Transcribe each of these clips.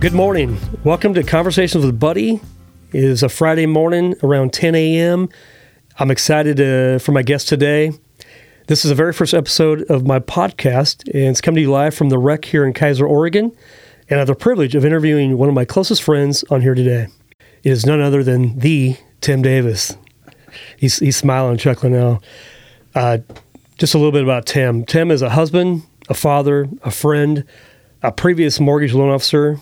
Good morning. Welcome to Conversations with Buddy. It is a Friday morning around 10 a.m. I'm excited uh, for my guest today. This is the very first episode of my podcast, and it's coming to you live from the rec here in Keizer, Oregon. And I have the privilege of interviewing one of my closest friends on here today. It is none other than the Tim Davis. He's, he's smiling, chuckling now. Uh, just a little bit about Tim. Tim is a husband, a father, a friend, a previous mortgage loan officer,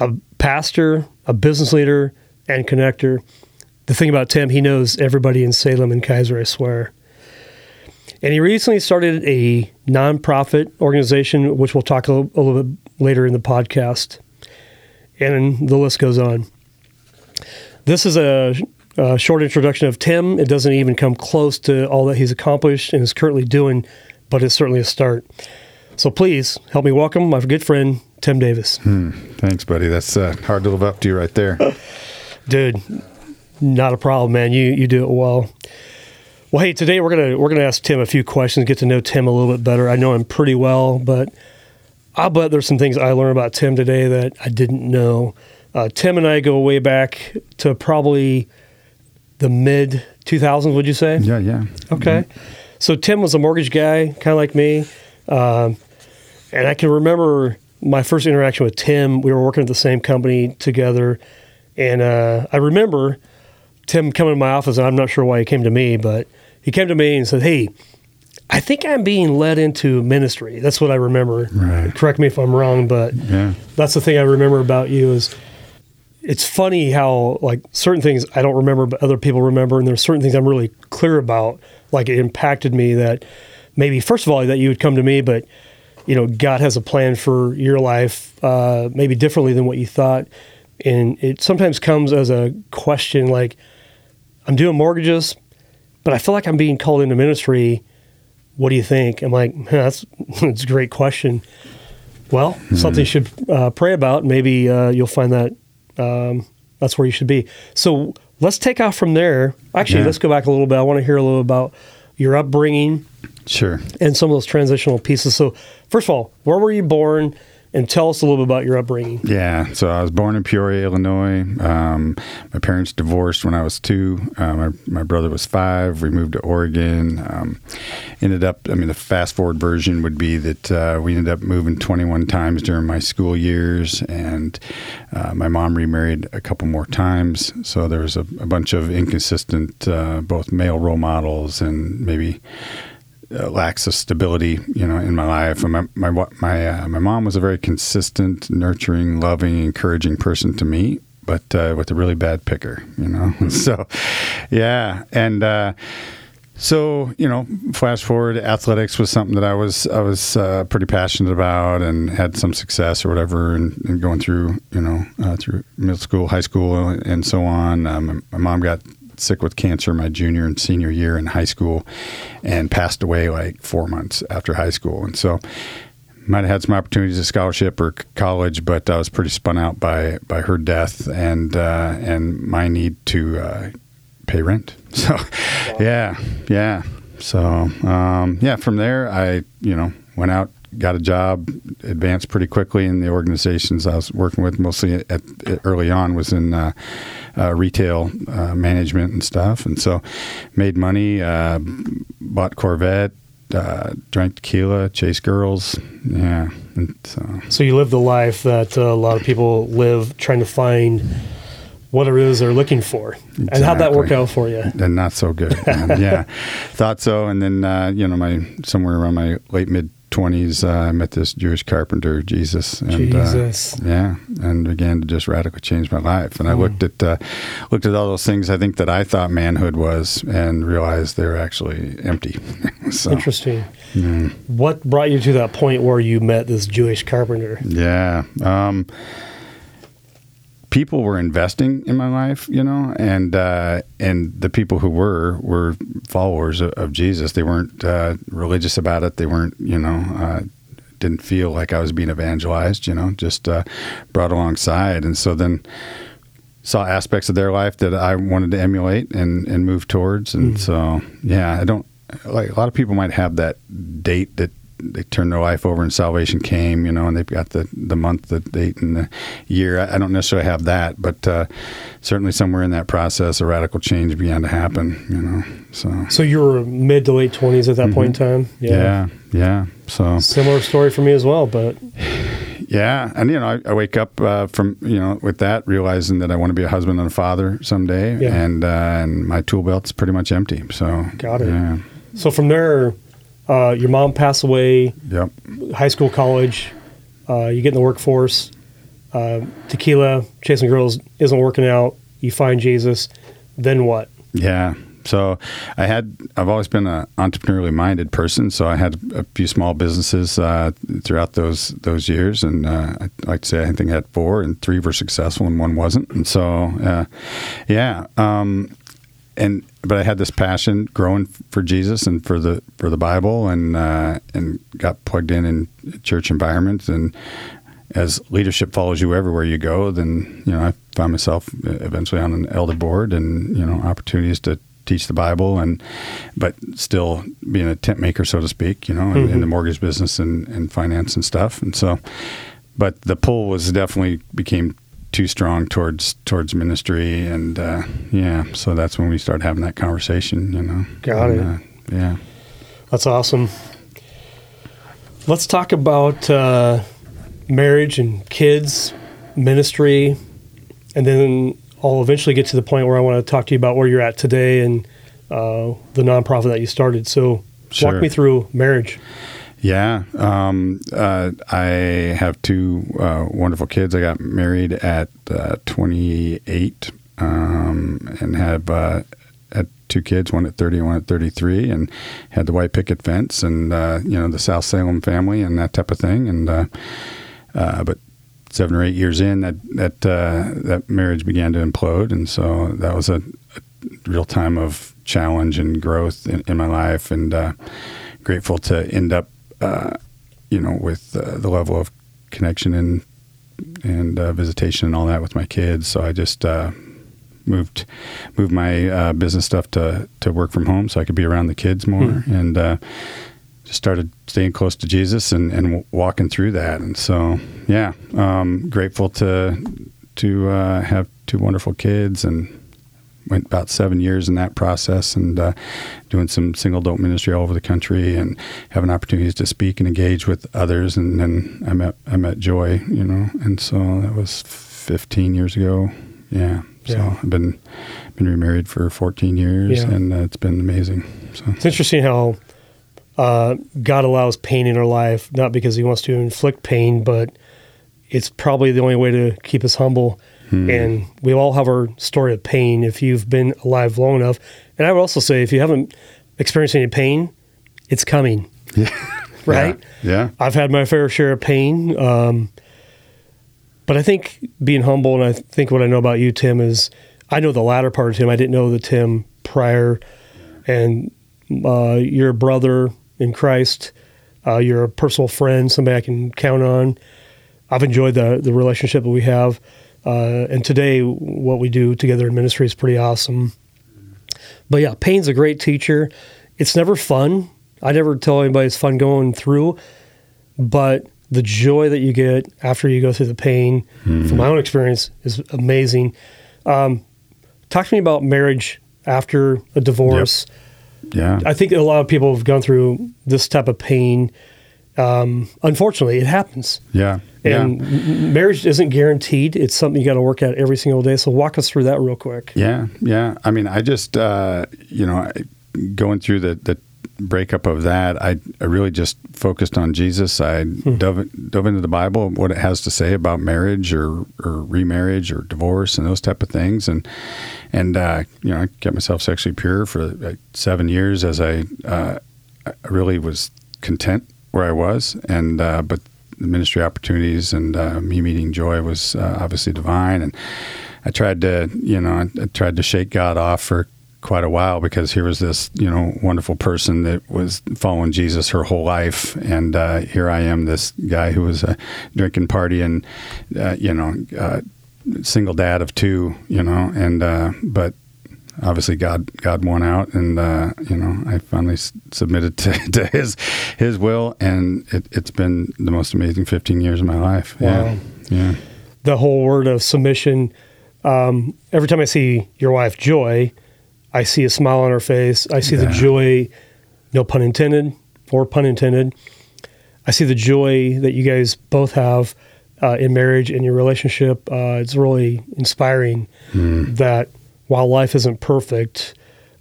a pastor, a business leader, and connector. The thing about Tim, he knows everybody in Salem and Keizer, I swear. And he recently started a nonprofit organization, which we'll talk a little, a little bit later in the podcast. And the list goes on. This is a, a short introduction of Tim. It doesn't even come close to all that he's accomplished and is currently doing, but it's certainly a start. So please help me welcome my good friend, Tim Davis. Hmm. Thanks, buddy. That's uh, hard to live up to you right there. Dude, not a problem, man. You you do it well. Well, hey, today we're gonna we're gonna ask Tim a few questions, get to know Tim a little bit better. I know him pretty well, but I'll bet there's some things I learned about Tim today that I didn't know. Uh, Tim and I go way back to probably the mid 2000s. Would you say? Yeah, yeah. Okay. Mm-hmm. So Tim was a mortgage guy, kind of like me, um, and I can remember my first interaction with Tim. We were working at the same company together, and uh, I remember Tim coming to my office. And I'm not sure why he came to me, but he came to me and said, "Hey, I think I'm being led into ministry." That's what I remember. Right. Correct me if I'm wrong, but Yeah. that's the thing I remember about you is it's funny how like certain things I don't remember but other people remember and there's certain things I'm really clear about like it impacted me that maybe first of all that you would come to me but you know God has a plan for your life uh, maybe differently than what you thought and it sometimes comes as a question like I'm doing mortgages but I feel like I'm being called into ministry what do you think I'm like "Huh, that's that's a great question well, something you should uh, pray about. Maybe uh, you'll find that um, that's where you should be. So let's take off from there. Actually, Yeah. let's go back a little bit. I want to hear a little about your upbringing Sure. and some of those transitional pieces. So, first of all, where were you born? And tell us a little bit about your upbringing. Yeah. So I was born in Peoria, Illinois. Um, my parents divorced when I was two. Uh, my, my brother was five. We moved to Oregon. Um, ended up, I mean, the fast forward version would be that uh, we ended up moving 21 times during my school years. And uh, my mom remarried a couple more times. So there was a, a bunch of inconsistent, uh, both male role models and maybe uh, lacks of stability, you know, in my life. And my my my uh, my mom was a very consistent, nurturing, loving, encouraging person to me, but uh, with a really bad picker, you know. so, yeah, and. Uh, so you know, flash forward, athletics was something that I was I was uh, pretty passionate about and had some success or whatever, and, and going through you know uh, through middle school, high school, and so on. Um, my mom got sick with cancer my junior and senior year in high school, and passed away like four months after high school, and so might have had some opportunities at scholarship or college, but I was pretty spun out by by her death and uh, and my need to uh, pay rent. So, yeah, yeah. So, um, yeah. From there, I you know went out, got a job, advanced pretty quickly in the organizations I was working with. Mostly at, at early on was in uh, uh, retail uh, management and stuff, and so made money, uh, bought Corvette. Uh, drank tequila, chased girls, yeah. And so So, you live the life that uh, a lot of people live trying to find what it is they're looking for. And how'd that work out for you? and not so good. yeah, thought so. And then uh, you know, my somewhere around my late mid twenties, uh, I met this Jewish carpenter, Jesus. And, Jesus. Uh, yeah, and began to just radically change my life. And I looked at uh, looked at all those things I think that I thought manhood was, and realized they were actually empty. so Interesting. mm, What brought you to that point where you met this Jewish carpenter? yeah. Um, people were investing in my life, you know, and uh, and the people who were were followers of, of Jesus. They weren't uh, religious about it. They weren't, you know. Uh, didn't feel like I was being evangelized, you know, just uh, brought alongside. And so then saw aspects of their life that I wanted to emulate and, and move towards. And so, yeah, I don't like a lot of people might have that date that they turned their life over and salvation came, you know, and they've got the, the month, the date, and the year. I, I don't necessarily have that, but uh, certainly somewhere in that process, a radical change began to happen, you know. So, So you were mid to late 20s at that point in time? Mm-hmm. yeah, yeah. So, Similar story for me as well, but yeah, and you know, I, I wake up uh, from you know with that realizing that I want to be a husband and a father someday, Yeah. and uh, and my tool belt's pretty much empty. So, Got it. Yeah, so from there, uh, your mom passed away, yep. high school, college, uh, you get in the workforce, uh, tequila, chasing girls isn't working out, you find Jesus, then what? Yeah. So I had I've always been an entrepreneurially minded person. So I had a few small businesses uh, throughout those those years, and uh, I like to say I think I had four, and three were successful, and one wasn't. And so, uh, yeah. Um, and but I had this passion growing for Jesus and for the for the Bible, and uh, and got plugged in in church environments and as leadership follows you everywhere you go, then you know I found myself eventually on an elder board, and you know opportunities to teach the Bible, and but still being a tent maker, so to speak, you know, in, in the mortgage business and, and finance and stuff, and so. But the pull was definitely became too strong towards towards ministry, and uh, yeah, so that's when we started having that conversation, you know. Got And, it. Uh, yeah. That's awesome. Let's talk about uh, marriage and kids, ministry, and then I'll eventually get to the point where I want to talk to you about where you're at today and uh, the nonprofit that you started. So, Sure. walk me through marriage. Yeah, um, uh, I have two uh, wonderful kids. I got married at uh, 28 um, and have uh, had two kids, one at 30 and one at 33, and had the white picket fence and uh, you know the South Salem family and that type of thing. And uh, but seven or eight years in, that that that marriage began to implode, and so that was a, a real time of challenge and growth in, in my life, and grateful to end up, uh, you know, with uh, the level of connection and and uh, visitation and all that with my kids. So I just uh, moved moved my uh, business stuff to to work from home, so I could be around the kids more, and uh, just started staying close to Jesus and, and walking through that. And so, yeah, um, grateful to to uh, have two wonderful kids and went about seven years in that process and uh, doing some single adult ministry all over the country and having opportunities to speak and engage with others. And then I met I met Joy, you know, and so that was 15 years ago. Yeah. So Yeah. I've been been remarried for 14 years, Yeah. and uh, it's been amazing. So It's interesting how uh, God allows pain in our life, not because He wants to inflict pain, but it's probably the only way to keep us humble. And we all have our story of pain if you've been alive long enough. And I would also say, if you haven't experienced any pain, it's coming. yeah, Right? Yeah. I've had my fair share of pain. Um, but I think being humble, and I think what I know about you, Tim, is I know the latter part of Tim. I didn't know the Tim prior. And uh, you're a brother in Christ. Uh, you're a personal friend, somebody I can count on. I've enjoyed the, the relationship that we have. Uh, and today, what we do together in ministry is pretty awesome. But yeah, pain's a great teacher. It's never fun. I never tell anybody it's fun going through, but the joy that you get after you go through the pain, from my own experience, is amazing. Um, talk to me about marriage after a divorce. Yeah. I think a lot of people have gone through this type of pain. Um, unfortunately, it happens. yeah. And yeah. marriage isn't guaranteed. It's something you got to work at every single day. So walk us through that real quick. Yeah, yeah. I mean, I just uh, you know, going through the the breakup of that, I I really just focused on Jesus. I dove dove into the Bible, what it has to say about marriage or or remarriage or divorce and those type of things, and and uh, you know, I kept myself sexually pure for like seven years as I uh, I really was content where I was, and uh, but the ministry opportunities and uh, me meeting Joy was uh, obviously divine, and I tried to you know I, I tried to shake God off for quite a while because here was this you know wonderful person that was following Jesus her whole life, and uh, here I am, this guy who was uh, drinking, partying, uh, you know, uh, single dad of two, you know, and uh, but obviously God God won out, and uh, you know I finally s- submitted to, to His His will, and it, it's been the most amazing 15 years of my life. Wow. Yeah, yeah, The whole word of submission. Um, every time I see your wife, Joy, I see a smile on her face. I see the joy, no pun intended or pun intended. I see the joy that you guys both have uh, in marriage and your relationship. Uh, it's really inspiring that while life isn't perfect,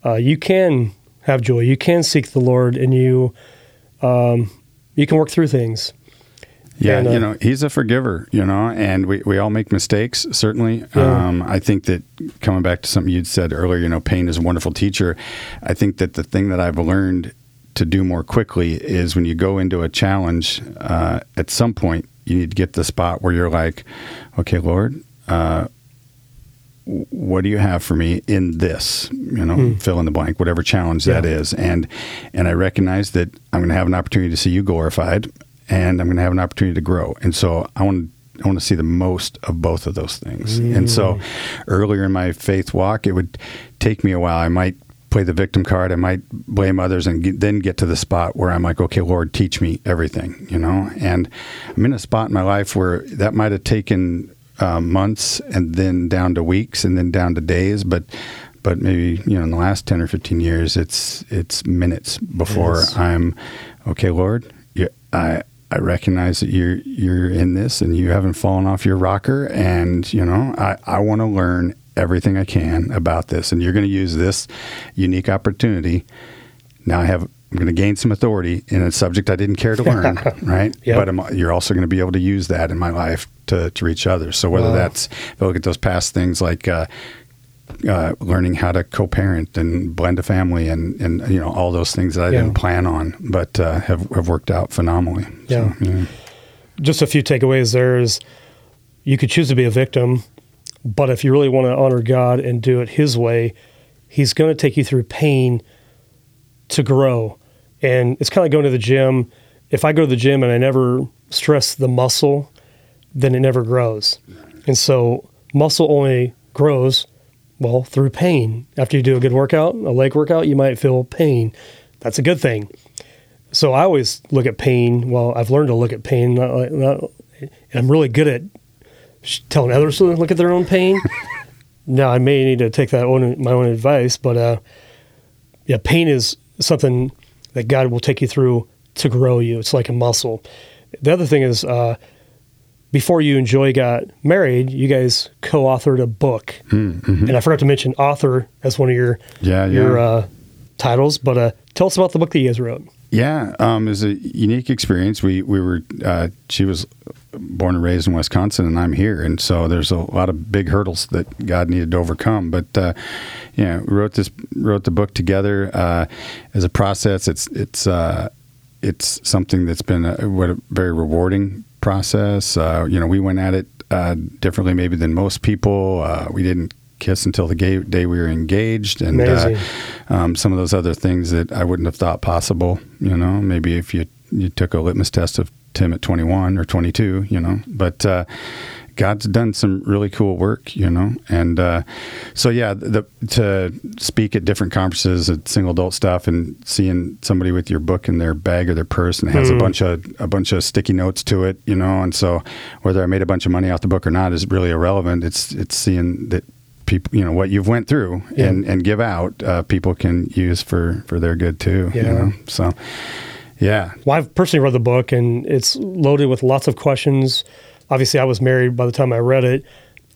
uh, you can have joy. You can seek the Lord, and you um, you can work through things. Yeah, And, uh, you know, he's a forgiver, you know, and we, we all make mistakes, certainly. Yeah. Um, I think that coming back to something you'd said earlier, you know, pain is a wonderful teacher. I think that the thing that I've learned to do more quickly is when you go into a challenge, uh, at some point, you need to get to the spot where you're like, okay, Lord, uh, what do you have for me in this you know hmm. fill in the blank whatever challenge that Yeah. is and and i recognize that i'm going to have an opportunity to see you glorified and i'm going to have an opportunity to grow and so i want I want to see the most of both of those things. And so mm. earlier in my faith walk, it would take me a while. I might play the victim card. I might blame others and get, then get to the spot where I'm like, okay, Lord, teach me everything, you know? And I'm in a spot in my life where that might have taken uh, months and then down to weeks and then down to days. But but maybe you know in the last 10 or 15 years it's it's minutes before Yes. i'm okay lord you, i i recognize that you're you're in this and you haven't fallen off your rocker and you know i i want to learn everything i can about this and you're going to use this unique opportunity now i have i'm going to gain some authority in a subject i didn't care to learn right Yep. but I'm, you're also going to be able to use that in my life to, to reach others so whether Wow. that's if I look at those past things like uh, uh, learning how to co-parent and blend a family and, and you know all those things that I Yeah. didn't plan on, but uh, have have worked out phenomenally. Yeah. So, yeah. just a few takeaways there is you could choose to be a victim, but if you really want to honor God and do it His way, He's going to take you through pain to grow. And it's kind of like going to the gym. If I go to the gym and I never stress the muscle, then it never grows. And so muscle only grows, well, through pain. After you do a good workout, a leg workout, you might feel pain. That's a good thing. So I always look at pain. Well, I've learned to look at pain. Not, not, I'm really good at telling others to look at their own pain. now I may need to take that own my own advice, but uh, yeah, pain is something that God will take you through to grow you. It's like a muscle. The other thing is, uh, before you and Joy got married, you guys co-authored a book, and I forgot to mention author as one of your Yeah, your yeah. uh, titles. But uh, tell us about the book that you guys wrote. Yeah, um, it was a unique experience. We we were uh, she was born and raised in Wisconsin, and I'm here, and so there's a lot of big hurdles that God needed to overcome. But uh, yeah, we wrote this wrote the book together uh, as a process. It's it's uh, it's something that's been a, what a very rewarding process. Uh, you know, we went at it uh, differently maybe than most people. Uh, we didn't kiss until the ga- day we were engaged, and uh, um, some of those other things that I wouldn't have thought possible. You know, maybe if you you took a litmus test of Tim at 21 or 22, you know, but uh, God's done some really cool work, you know, and uh, so yeah, the, to speak at different conferences at single adult stuff and seeing somebody with your book in their bag or their purse and has a bunch of a bunch of sticky notes to it, you know, and so whether I made a bunch of money off the book or not is really irrelevant. It's it's seeing that people you know what you've went through Yeah. and and give out uh, people can use for for their good too you Yeah. know so yeah Well, I've personally read the book, and it's loaded with lots of questions. Obviously, I was married by the time I read it,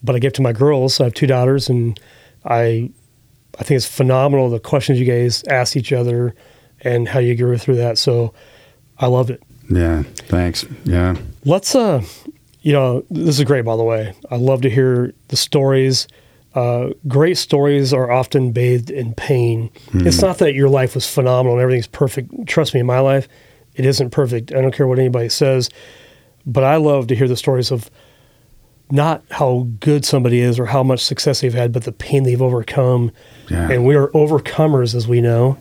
but I gave it to my girls. I have two daughters, and I, I think it's phenomenal the questions you guys asked each other, and how you grew through that. So, I loved it. yeah thanks yeah Let's, uh, you know, this is great. By the way, I love to hear the stories. Uh, great stories are often bathed in pain. It's not that your life was phenomenal and everything's perfect. Trust me, in my life, it isn't perfect. I don't care what anybody says, but I love to hear the stories of not how good somebody is or how much success they've had, but the pain they've overcome. Yeah. And we are overcomers, as we know.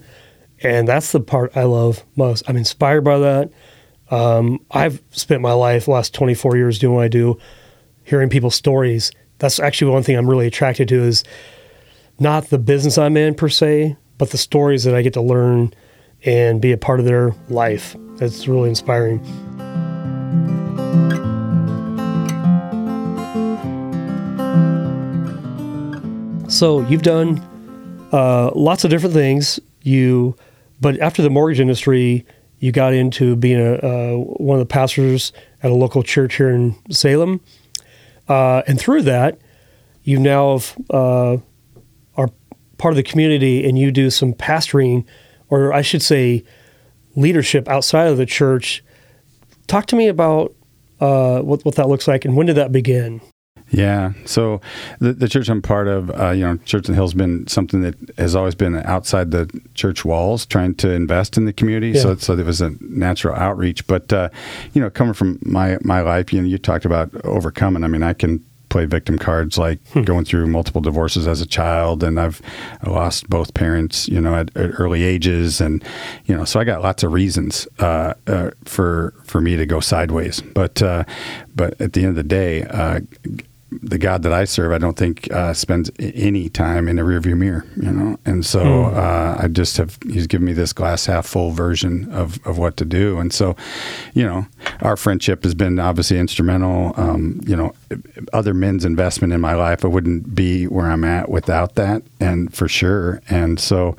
And that's the part I love most. I'm inspired by that. Um, I've spent my life, last 24 years, doing what I do, hearing people's stories. That's actually one thing I'm really attracted to is not the business I'm in per se, but the stories that I get to learn and be a part of their life. That's really inspiring. So you've done uh, lots of different things. You, but after the mortgage industry, you got into being a uh, one of the pastors at a local church here in Salem, uh, and through that, you now have, uh, are part of the community, and you do some pastoring, or I should say, leadership outside of the church. Talk to me about uh, what what that looks like, and when did that begin? Yeah. So the, the church I'm part of, uh, you know, Church on the Hill's been something that has always been outside the church walls, trying to invest in the community. Yeah. So, so there was a natural outreach. But, uh, you know, coming from my, my life, you know, you talked about overcoming. I mean, I can play victim cards like hmm. going through multiple divorces as a child and I've lost both parents you know at, at early ages and you know so I got lots of reasons uh, uh, for for me to go sideways but uh, but at the end of the day uh, the God that I serve, I don't think uh, spends any time in a rearview mirror, you know. And so mm. uh, I just have He's given me this glass half full version of, of what to do. And so, you know, our friendship has been obviously instrumental. Um, you know, other men's investment in my life, I wouldn't be where I'm at without that, and for sure. And so,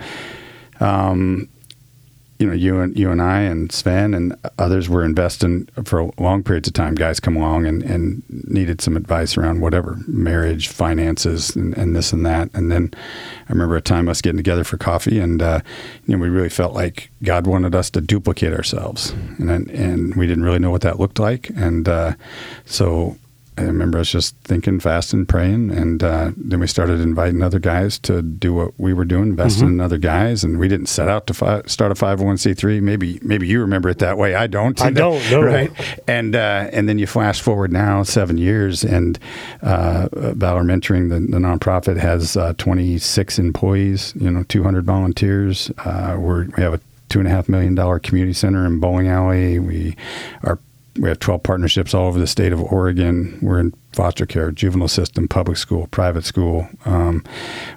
um, you know, you and you and I and Sven and others were investing for long periods of time. Guys come along and, and needed some advice around whatever marriage, finances, and, and this and that. And then I remember a time us getting together for coffee, and uh, you know, we really felt like God wanted us to duplicate ourselves, and and we didn't really know what that looked like. And uh, so I remember us just thinking fast and praying, and uh, then we started inviting other guys to do what we were doing, investing mm-hmm. in other guys, and we didn't set out to fi- start a five hundred one c three. Maybe maybe you remember it that way. I don't. I don't. know. right. And uh, and then you flash forward now seven years, and uh, Valor Mentoring, the, the nonprofit, has uh, twenty six employees. You know, two hundred volunteers. Uh, we we have a two and a half million dollar community center in bowling alley. We are we have 12 partnerships all over the state of Oregon. We're in foster care, juvenile system, public school, private school. Um,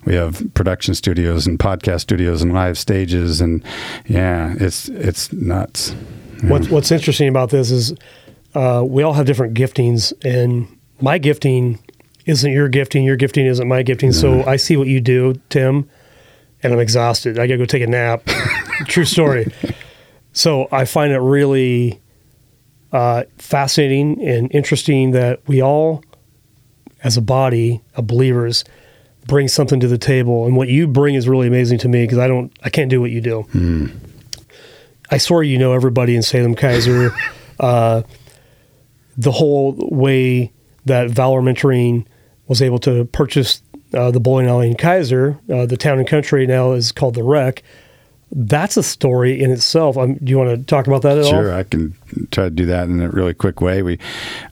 we have production studios and podcast studios and live stages, and yeah, it's it's nuts. What's What's interesting about this is uh, we all have different giftings, and my gifting isn't your gifting. Your gifting isn't my gifting. So I see what you do, Tim, and I'm exhausted. I gotta go take a nap. True story. So I find it really uh, fascinating and interesting that we all, as a body of believers, bring something to the table. And what you bring is really amazing to me because I don't, I can't do what you do. Mm. I swear you know everybody in Salem Keizer. uh, the whole way that Valor Mentoring was able to purchase uh, the bowling alley in Keizer, uh, the town and country now is called the Rec that's a story in itself. Um, do you want to talk about that at sure, all? Sure, I can try to do that in a really quick way. We,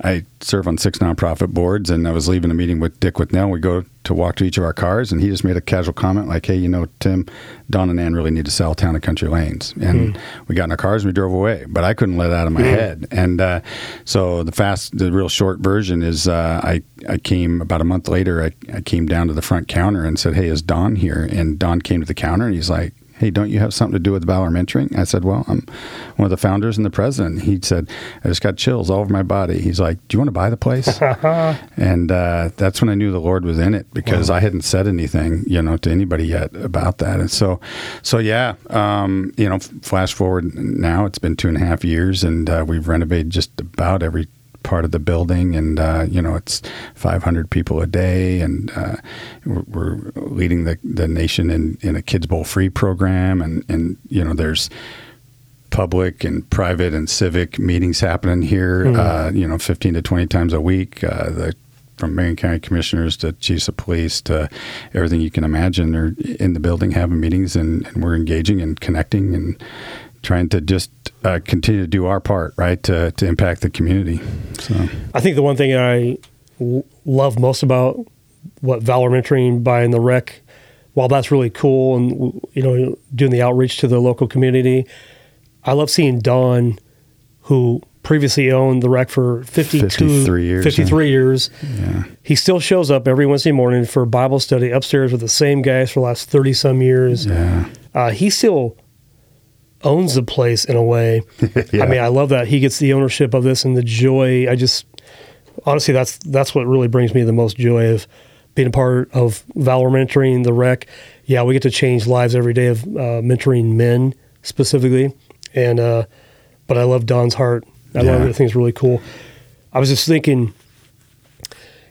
I serve on six nonprofit boards, and I was leaving a meeting with Dick Withnell. We go to walk to each of our cars, and he just made a casual comment like, "Hey, you know, Tim, Don and Ann really need to sell Town and Country Lanes." And mm. we got in our cars and we drove away. But I couldn't let it out of my mm. head. And uh, so the fast, the real short version is, uh, I I came about a month later. I, I came down to the front counter and said, "Hey, is Don here?" And Don came to the counter, and he's like hey, don't you have something to do with Valor Mentoring? I said, well, I'm one of the founders and the president. He said, I just got chills all over my body. He's like, do you want to buy the place? and uh, that's when I knew the Lord was in it because wow. I hadn't said anything, you know, to anybody yet about that. And so, so yeah, um, you know, flash forward now, it's been two and a half years and uh, we've renovated just about every part of the building, and uh, you know it's 500 people a day, and uh, we're, we're, leading the, the nation in, in a Kids Bowl free program, and and you know there's public and private and civic meetings happening here. Mm-hmm. Uh, you know, 15 to 20 times a week. Uh, the from Marion County commissioners to chiefs of police to everything you can imagine are in the building having meetings and, and we're engaging and connecting and trying to just uh, continue to do our part, right, to, to impact the community. So I think the one thing I love most about what Valor Mentoring by in the Rec, while that's really cool and you know doing the outreach to the local community, I love seeing Don, who previously owned the Rec for 52, 53 years, 53 years. Yeah. He still shows up every Wednesday morning for Bible study upstairs with the same guys for the last 30 some years. Yeah. Uh, he still owns the place in a way. Yeah. I mean, I love that he gets the ownership of this and the joy. I just honestly, that's that's what really brings me the most joy of being a part of Valor Mentoring, the Rec. Yeah, we get to change lives every day of uh, mentoring men specifically, and uh, but I love Don's heart. I love Yeah. it. I think it's really cool. I was just thinking,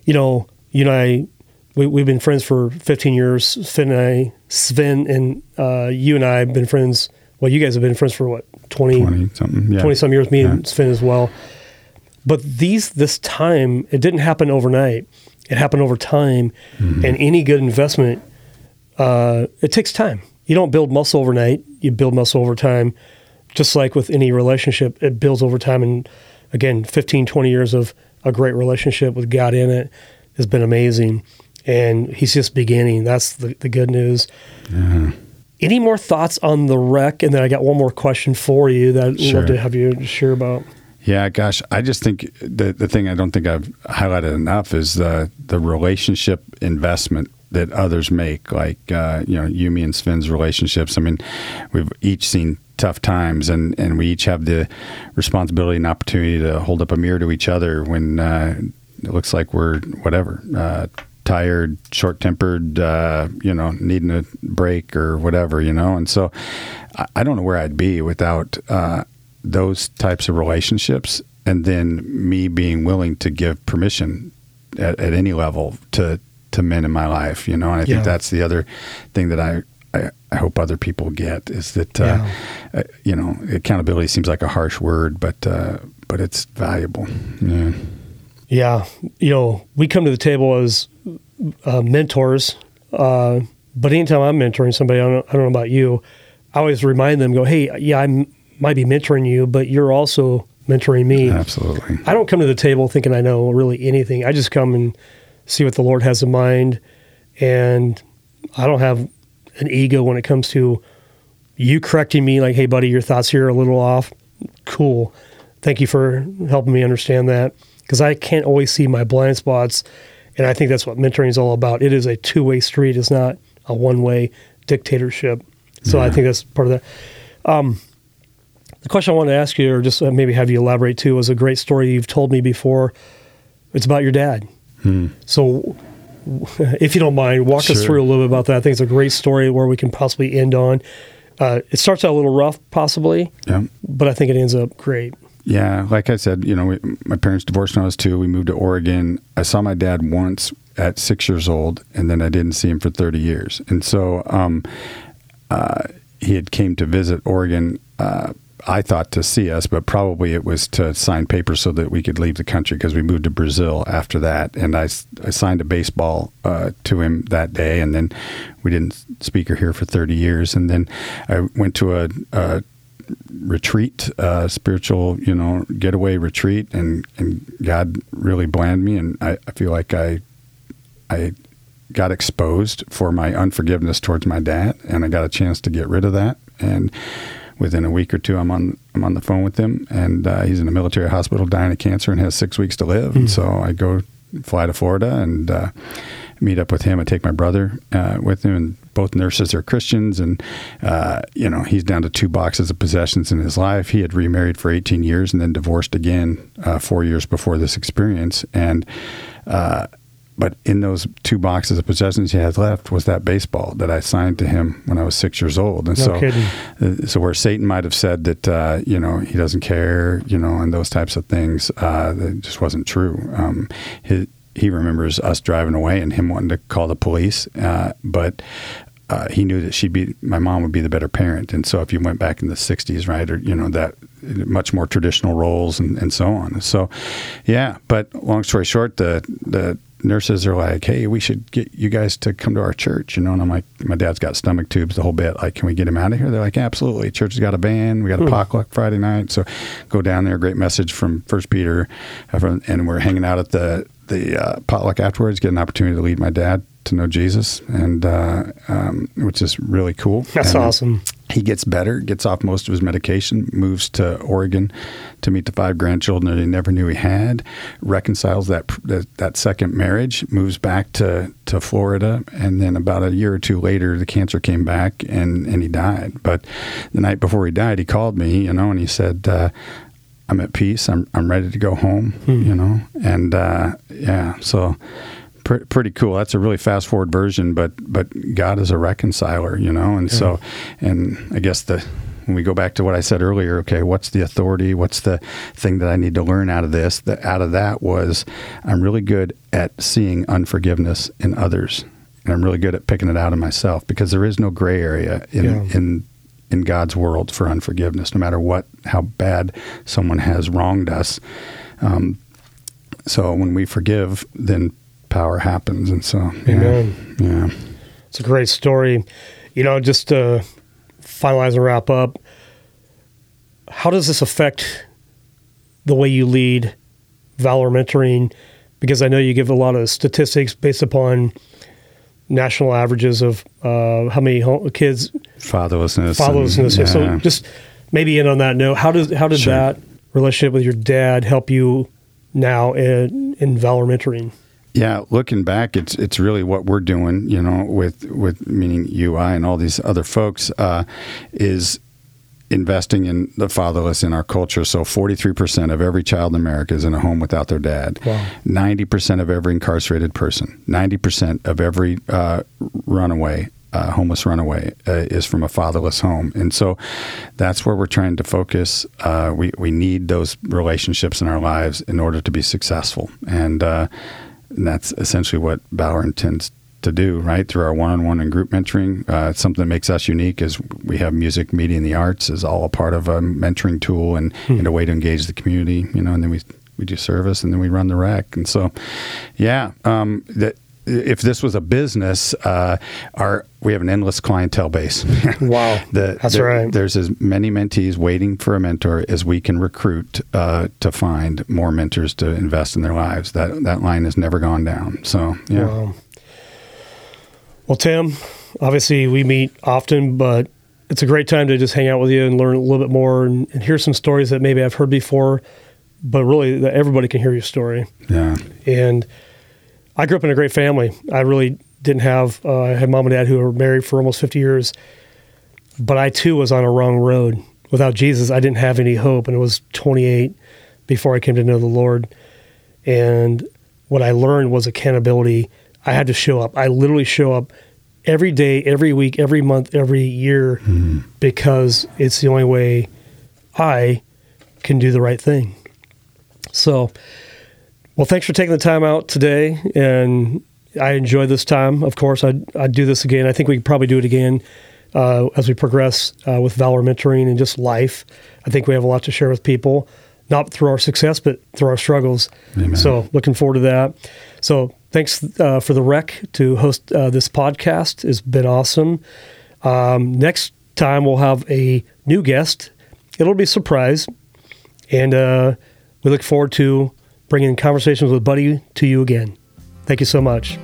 you know, you and I, we, we've been friends for 15 years. Sven and I, Sven and uh, you and I have been friends. Well, you guys have been friends for what 20, 20 something. Yeah. 20 some years, me and Yeah. Sven as well. But these this time, it didn't happen overnight. It happened over time, Mm-hmm. and any good investment, uh, it takes time. You don't build muscle overnight. You build muscle over time. Just like with any relationship, it builds over time. And again, 15, 20 years of a great relationship with God in it has been amazing. And he's just beginning. That's the, the good news. Any more thoughts on the Rec? And then I got one more question for you that I'd Sure. love to have you share about. Yeah, gosh, I just think the the thing I don't think I've highlighted enough is the the relationship investment that others make. Like uh, you know, you, me, and Sven's relationships. I mean, we've each seen tough times, and and we each have the responsibility and opportunity to hold up a mirror to each other when uh, it looks like we're whatever. Uh, tired, short-tempered, uh, you know, needing a break or whatever, you know. And so, I, I don't know where I'd be without uh, those types of relationships, and then me being willing to give permission at, at any level to to men in my life, you know. And I Yeah. think that's the other thing that I. I, I hope other people get is that uh, uh, you know accountability seems like a harsh word, but uh, but it's valuable. Yeah. Yeah, you know, we come to the table as uh, mentors, uh, but anytime I'm mentoring somebody, I don't, I don't know about you, I always remind them, go, hey, yeah, I might be mentoring you, but you're also mentoring me. Absolutely. I don't come to the table thinking I know really anything. I just come and see what the Lord has in mind, and I don't have an ego when it comes to you correcting me, like, hey, buddy, your thoughts here are a little off. Cool. Thank you for helping me understand that because I can't always see my blind spots. And I think that's what mentoring is all about. It is a two way street, it's not a one way dictatorship. So I think that's part of that. Um, the question I wanted to ask you, or just uh, maybe have you elaborate too, was a great story you've told me before. It's about your dad. So, if you don't mind, walk us through a little bit about that. I think it's a great story where we can possibly end on. Uh, it starts out a little rough, possibly, Yeah. but I think it ends up great. Yeah, like I said, you know, we, my parents divorced when I was two. We moved to Oregon. I saw my dad once at six years old, and then I didn't see him for thirty years. And so um, uh, he had came to visit Oregon. Uh, I thought to see us, but probably it was to sign papers so that we could leave the country because we moved to Brazil after that. And I signed a baseball uh, to him that day, and then we didn't speak or hear for 30 years. And then I went to a, a retreat, uh, spiritual, you know, getaway retreat, and and God really blanded me, and I, I feel like I I got exposed for my unforgiveness towards my dad, and I got a chance to get rid of that. And within a week or two, I'm on I'm on the phone with him, and uh, he's in a military hospital dying of cancer and has six weeks to live. And so I go fly to Florida and uh, meet up with him. I take my brother uh, with him, and both nurses are Christians. And uh, you know, he's down to two boxes of possessions in his life. He had remarried for 18 years and then divorced again uh, four years before this experience, and. Uh, but in those two boxes of possessions he had left was that baseball that I signed to him when I was six years old. And No so, kidding. uh, so where Satan might have said that uh, you know he doesn't care, you know, and those types of things, uh, that just wasn't true. Um, he, he remembers us driving away and him wanting to call the police, uh, but. Uh, he knew that she'd be my mom would be the better parent, and so if you went back in the '60s, right, or you know that much more traditional roles and, and so on. So, yeah. But long story short, the the nurses are like, "Hey, we should get you guys to come to our church," you know. And I'm like, "My dad's got stomach tubes, the whole bit. Like, can we get him out of here?" They're like, "Absolutely." Church has got a band. We got a potluck Friday night, so go down there. Great message from First Peter, uh, and we're hanging out at the the uh, potluck afterwards. Get an opportunity to lead my dad to know Jesus, and uh, um, which is really cool. That's And, awesome. he gets better, gets off most of his medication, moves to Oregon to meet the five grandchildren that he never knew he had, reconciles that that, that second marriage, moves back to, to Florida, and then about a year or two later, the cancer came back and, and he died. But the night before he died, he called me, you know, and he said, uh, "I'm at peace. I'm I'm ready to go home," hmm. you know, and uh, yeah, so pretty cool. That's a really fast forward version, but but God is a reconciler, you know, and yeah. so and I guess the when we go back to what I said earlier, okay, what's the authority? What's the thing that I need to learn out of this? That out of that was I'm really good at seeing unforgiveness in others, and I'm really good at picking it out of myself because there is no gray area in yeah. in in God's world for unforgiveness, no matter what how bad someone has wronged us. Um, so when we forgive, then power happens. And so, Amen. yeah. yeah. It's a great story. You know, just to finalize and wrap up, how does this affect the way you lead Valor Mentoring? Because I know you give a lot of statistics based upon national averages of uh, how many kids fatherlessness. Fatherlessness. And, yeah. So just maybe in on that note, how does how did sure. that relationship with your dad help you now in, in Valor Mentoring? Yeah, looking back, it's it's really what we're doing, you know, with with meaning UI and all these other folks, uh, is investing in the fatherless in our culture. So 43% of every child in America is in a home without their dad. Wow. 90% of every incarcerated person, 90% of every uh, runaway uh, homeless runaway uh, is from a fatherless home, and so that's where we're trying to focus. Uh, we we need those relationships in our lives in order to be successful, and uh, and that's essentially what Valor intends to do, right? Through our one-on-one and group mentoring, uh, something that makes us unique is we have music, media, and the arts is all a part of a mentoring tool and, hmm. and a way to engage the community, you know. And then we we do service, and then we run the rec, and so, yeah, um, that if this was a business, uh, our we have an endless clientele base. wow, the, that's the, right. There's as many mentees waiting for a mentor as we can recruit uh, to find more mentors to invest in their lives. That that line has never gone down. So yeah. Wow. Well, Tim, obviously we meet often, but it's a great time to just hang out with you and learn a little bit more and, and hear some stories that maybe I've heard before, but really that everybody can hear your story. Yeah, and I grew up in a great family. I really didn't have, uh, I had mom and dad who were married for almost 50 years, but I too was on a wrong road. Without Jesus, I didn't have any hope. And it was 28 before I came to know the Lord. And what I learned was accountability. I had to show up. I literally show up every day, every week, every month, every year mm-hmm. because it's the only way I can do the right thing. So, well, thanks for taking the time out today, and I enjoyed this time. Of course, I'd, I'd do this again. I think we could probably do it again uh, as we progress uh, with Valor Mentoring and just life. I think we have a lot to share with people, not through our success, but through our struggles. Amen. So, looking forward to that. So, thanks uh, for the rec to host uh, this podcast. It's been awesome. Um, next time, we'll have a new guest. It'll be a surprise, and uh, we look forward to bringing conversations with Buddy to you again. Thank you so much.